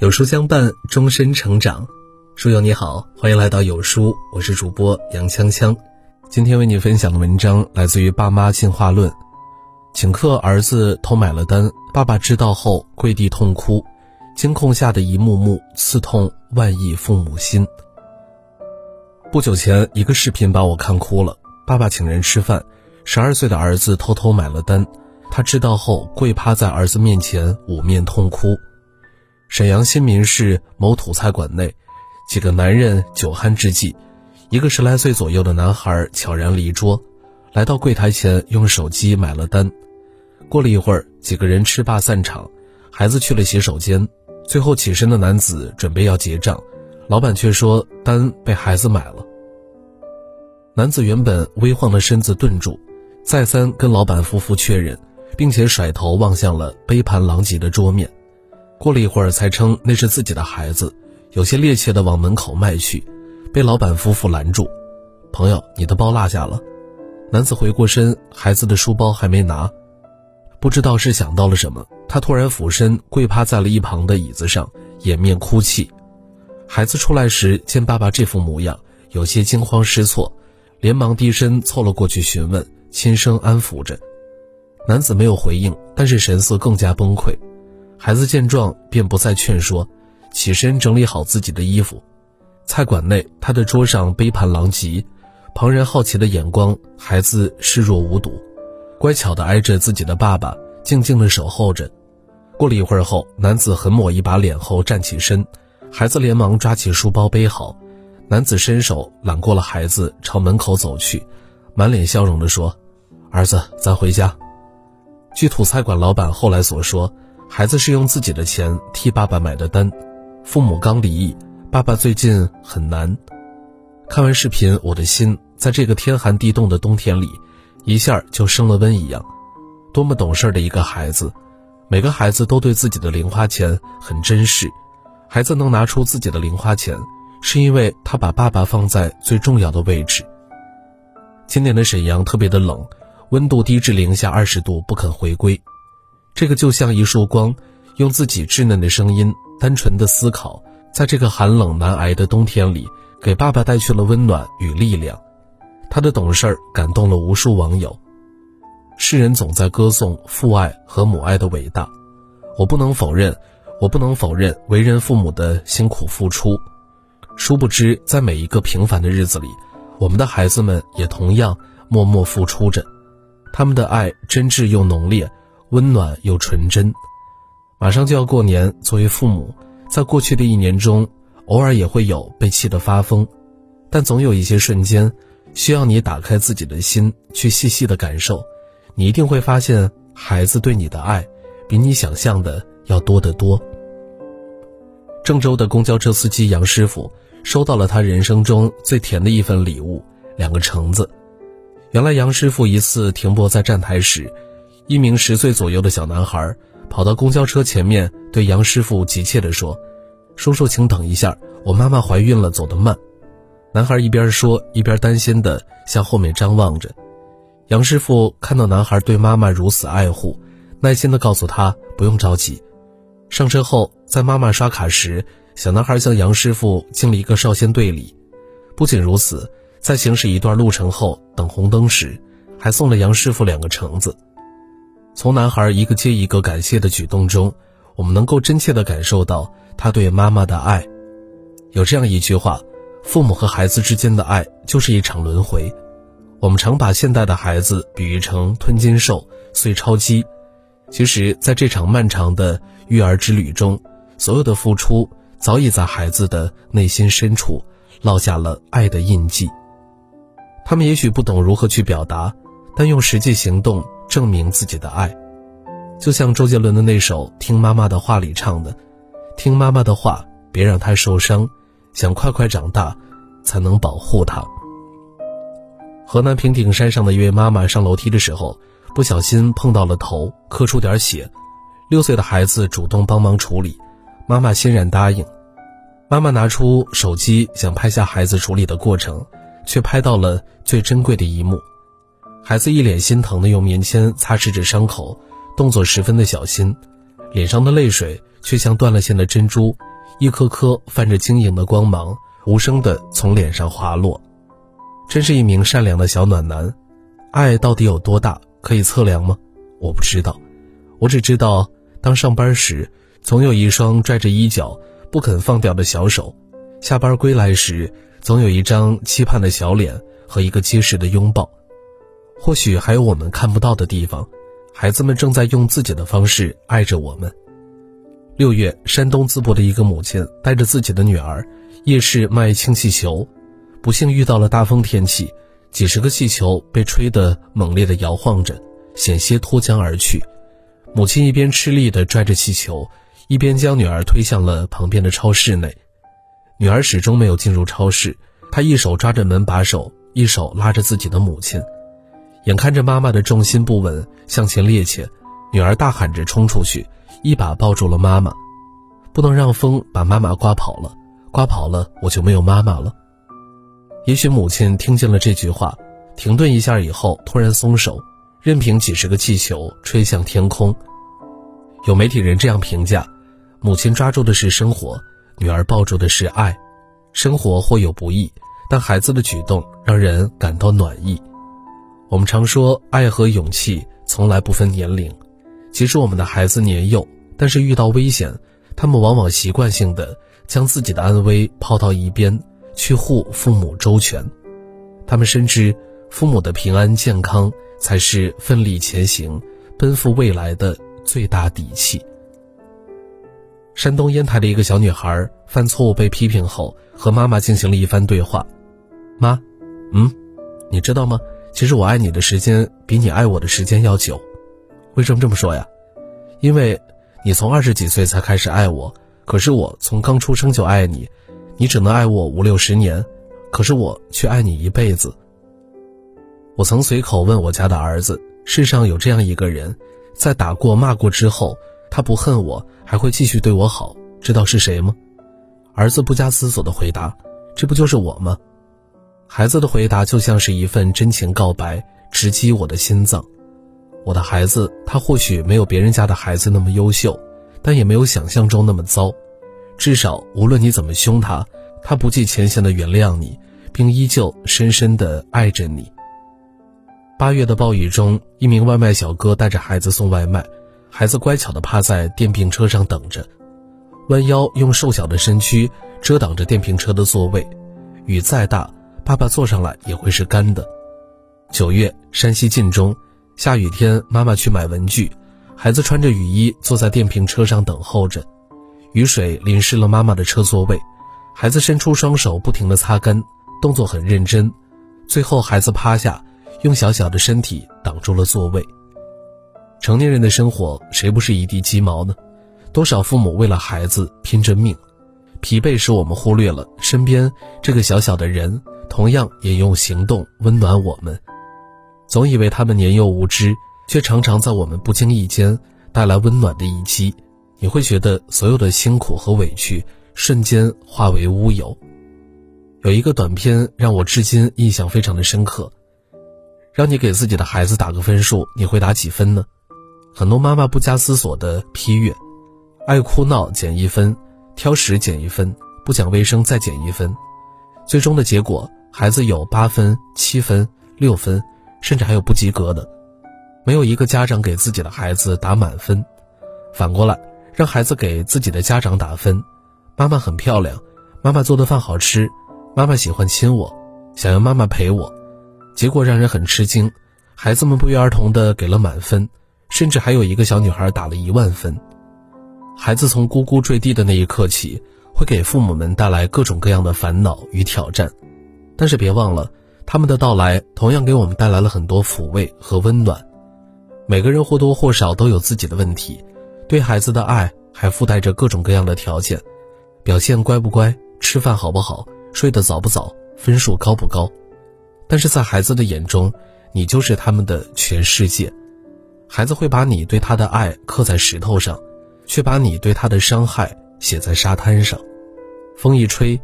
有书相伴，终身成长。书友你好，欢迎来到有书，我是主播杨锵锵。今天为你分享的文章来自于《爸妈进化论》。请客儿子偷买了单，爸爸知道后跪地痛哭，监控下的一幕幕刺痛万亿父母心。不久前，一个视频把我看哭了。爸爸请人吃饭，十二岁的儿子偷偷买了单，他知道后跪趴在儿子面前捂面痛哭。沈阳新民市某土菜馆内，几个男人酒酣之际，一个十来岁左右的男孩悄然离桌，来到柜台前用手机买了单。过了一会儿，几个人吃罢散场，孩子去了洗手间，最后起身的男子准备要结账，老板却说单被孩子买了。男子原本微晃的身子顿住，再三跟老板夫妇确认，并且甩头望向了杯盘狼藉的桌面。过了一会儿，才称那是自己的孩子，有些趔趄地往门口迈去，被老板夫妇拦住。朋友，你的包落下了。男子回过身，孩子的书包还没拿。不知道是想到了什么，他突然俯身跪趴在了一旁的椅子上，掩面哭泣。孩子出来时见爸爸这副模样，有些惊慌失措，连忙低身凑了过去询问，轻声安抚着。男子没有回应，但是神色更加崩溃。孩子见状，便不再劝说，起身整理好自己的衣服。菜馆内，他的桌上杯盘狼藉，旁人好奇的眼光，孩子视若无睹，乖巧地挨着自己的爸爸，静静地守候着。过了一会儿后，男子狠抹一把脸后站起身，孩子连忙抓起书包背好，男子伸手揽过了孩子，朝门口走去，满脸笑容地说：“儿子，咱回家。”据土菜馆老板后来所说。孩子是用自己的钱替爸爸买的单，父母刚离异，爸爸最近很难。看完视频，我的心在这个天寒地冻的冬天里，一下就升了温一样。多么懂事的一个孩子，每个孩子都对自己的零花钱很珍视。孩子能拿出自己的零花钱，是因为他把爸爸放在最重要的位置。今年的沈阳特别的冷，温度低至零下二十度，不肯回归。这个就像一束光，用自己稚嫩的声音、单纯的思考，在这个寒冷难挨的冬天里，给爸爸带去了温暖与力量。他的懂事儿感动了无数网友。世人总在歌颂父爱和母爱的伟大，我不能否认，我不能否认为人父母的辛苦付出。殊不知，在每一个平凡的日子里，我们的孩子们也同样默默付出着，他们的爱真挚又浓烈。温暖又纯真，马上就要过年。作为父母，在过去的一年中，偶尔也会有被气得发疯，但总有一些瞬间，需要你打开自己的心，去细细的感受。你一定会发现，孩子对你的爱，比你想象的要多得多。郑州的公交车司机杨师傅收到了他人生中最甜的一份礼物——两个橙子。原来，杨师傅一次停泊在站台时。一名十岁左右的小男孩跑到公交车前面，对杨师傅急切地说：“叔叔，请等一下，我妈妈怀孕了，走得慢。”男孩一边说，一边担心地向后面张望着。杨师傅看到男孩对妈妈如此爱护，耐心地告诉他：“不用着急。”上车后，在妈妈刷卡时，小男孩向杨师傅敬了一个少先队礼。不仅如此，在行驶一段路程后，等红灯时，还送了杨师傅两个橙子。从男孩一个接一个感谢的举动中，我们能够真切地感受到他对妈妈的爱。有这样一句话：父母和孩子之间的爱就是一场轮回。我们常把现代的孩子比喻成吞金兽、碎钞机，其实，在这场漫长的育儿之旅中，所有的付出早已在孩子的内心深处烙下了爱的印记。他们也许不懂如何去表达，但用实际行动。证明自己的爱，就像周杰伦的那首《听妈妈的话》里唱的：“听妈妈的话，别让她受伤，想快快长大，才能保护她。”河南平顶山上的一位妈妈上楼梯的时候，不小心碰到了头，磕出点血。六岁的孩子主动帮忙处理，妈妈欣然答应。妈妈拿出手机想拍下孩子处理的过程，却拍到了最珍贵的一幕。孩子一脸心疼的用棉签擦拭着伤口，动作十分的小心，脸上的泪水却像断了线的珍珠，一颗颗泛着晶莹的光芒，无声的从脸上滑落。真是一名善良的小暖男。爱到底有多大？可以测量吗？我不知道。我只知道，当上班时，总有一双拽着衣角不肯放掉的小手；下班归来时，总有一张期盼的小脸和一个结实的拥抱。或许还有我们看不到的地方，孩子们正在用自己的方式爱着我们。六月，山东淄博的一个母亲带着自己的女儿夜市卖氢气球，不幸遇到了大风天气，几十个气球被吹得猛烈地摇晃着，险些脱缰而去。母亲一边吃力地拽着气球，一边将女儿推向了旁边的超市内。女儿始终没有进入超市，她一手抓着门把手，一手拉着自己的母亲。眼看着妈妈的重心不稳，向前趔趄，女儿大喊着冲出去，一把抱住了妈妈。不能让风把妈妈刮跑了，刮跑了我就没有妈妈了。也许母亲听见了这句话，停顿一下以后，突然松手，任凭几十个气球吹向天空。有媒体人这样评价：母亲抓住的是生活，女儿抱住的是爱。生活或有不易，但孩子的举动让人感到暖意。我们常说，爱和勇气从来不分年龄。即使我们的孩子年幼，但是遇到危险，他们往往习惯性的将自己的安危抛到一边，去护父母周全。他们深知，父母的平安健康才是奋力前行、奔赴未来的最大底气。山东烟台的一个小女孩犯错误被批评后，和妈妈进行了一番对话：“妈，嗯，你知道吗？”其实我爱你的时间比你爱我的时间要久，为什么这么说呀？因为，你从二十几岁才开始爱我，可是我从刚出生就爱你，你只能爱我五六十年，可是我却爱你一辈子。我曾随口问我家的儿子：世上有这样一个人，在打过骂过之后，他不恨我，还会继续对我好，知道是谁吗？儿子不加思索的回答：这不就是我吗？孩子的回答就像是一份真情告白，直击我的心脏。我的孩子，他或许没有别人家的孩子那么优秀，但也没有想象中那么糟。至少，无论你怎么凶他，他不计前嫌的原谅你，并依旧深深的爱着你。八月的暴雨中，一名外卖小哥带着孩子送外卖，孩子乖巧的趴在电瓶车上等着，弯腰用瘦小的身躯遮挡着电瓶车的座位。雨再大。爸爸坐上来也会是干的。九月，山西晋中，下雨天，妈妈去买文具，孩子穿着雨衣坐在电瓶车上等候着，雨水淋湿了妈妈的车座位，孩子伸出双手不停地擦干，动作很认真，最后孩子趴下，用小小的身体挡住了座位。成年人的生活，谁不是一地鸡毛呢？多少父母为了孩子拼着命，疲惫使我们忽略了身边这个小小的人。同样也用行动温暖我们，总以为他们年幼无知，却常常在我们不经意间带来温暖的一击。你会觉得所有的辛苦和委屈瞬间化为乌有。有一个短片让我至今印象非常的深刻，让你给自己的孩子打个分数，你会打几分呢？很多妈妈不加思索的批阅：爱哭闹减一分，挑食减一分，不讲卫生再减一分，最终的结果。孩子有八分、七分、六分，甚至还有不及格的。没有一个家长给自己的孩子打满分。反过来，让孩子给自己的家长打分。妈妈很漂亮，妈妈做的饭好吃，妈妈喜欢亲我，想要妈妈陪我。结果让人很吃惊，孩子们不约而同的给了满分，甚至还有一个小女孩打了一万分。孩子从呱呱坠地的那一刻起，会给父母们带来各种各样的烦恼与挑战。但是别忘了，他们的到来同样给我们带来了很多抚慰和温暖。每个人或多或少都有自己的问题，对孩子的爱还附带着各种各样的条件：表现乖不乖，吃饭好不好，睡得早不早，分数高不高。但是在孩子的眼中，你就是他们的全世界。孩子会把你对他的爱刻在石头上，却把你对他的伤害写在沙滩上。风一吹，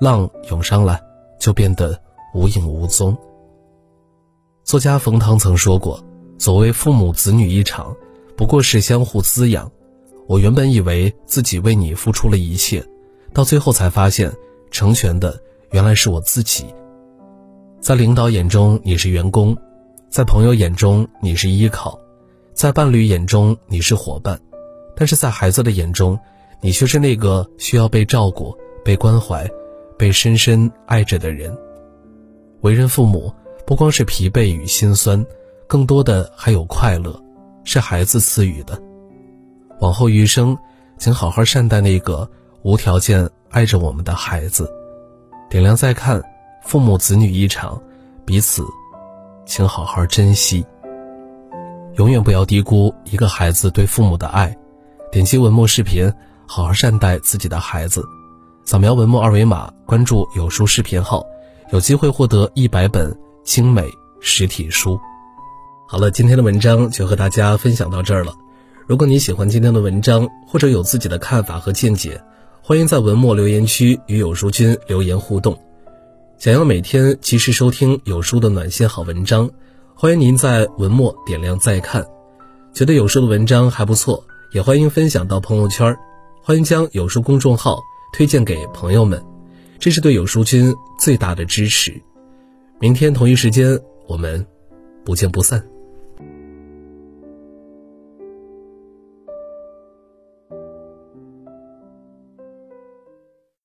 浪涌上来。就变得无影无踪。作家冯唐曾说过：“所谓父母子女一场，不过是相互滋养。”我原本以为自己为你付出了一切，到最后才发现，成全的原来是我自己。在领导眼中你是员工，在朋友眼中你是依靠，在伴侣眼中你是伙伴，但是在孩子的眼中，你却是那个需要被照顾、被关怀、被深深爱着的人。为人父母，不光是疲惫与心酸，更多的还有快乐，是孩子赐予的。往后余生，请好好善待那个无条件爱着我们的孩子。点亮再看，父母子女一场，彼此，请好好珍惜。永远不要低估一个孩子对父母的爱。点击文末视频，好好善待自己的孩子。扫描文末二维码，关注有书视频号。有机会获得一百本精美实体书。好了，今天的文章就和大家分享到这儿了。如果你喜欢今天的文章，或者有自己的看法和见解，欢迎在文末留言区与有书君留言互动。想要每天及时收听有书的暖心好文章，欢迎您在文末点亮再看。觉得有书的文章还不错，也欢迎分享到朋友圈，欢迎将有书公众号推荐给朋友们。这是对有书君最大的支持。明天同一时间，我们不见不散。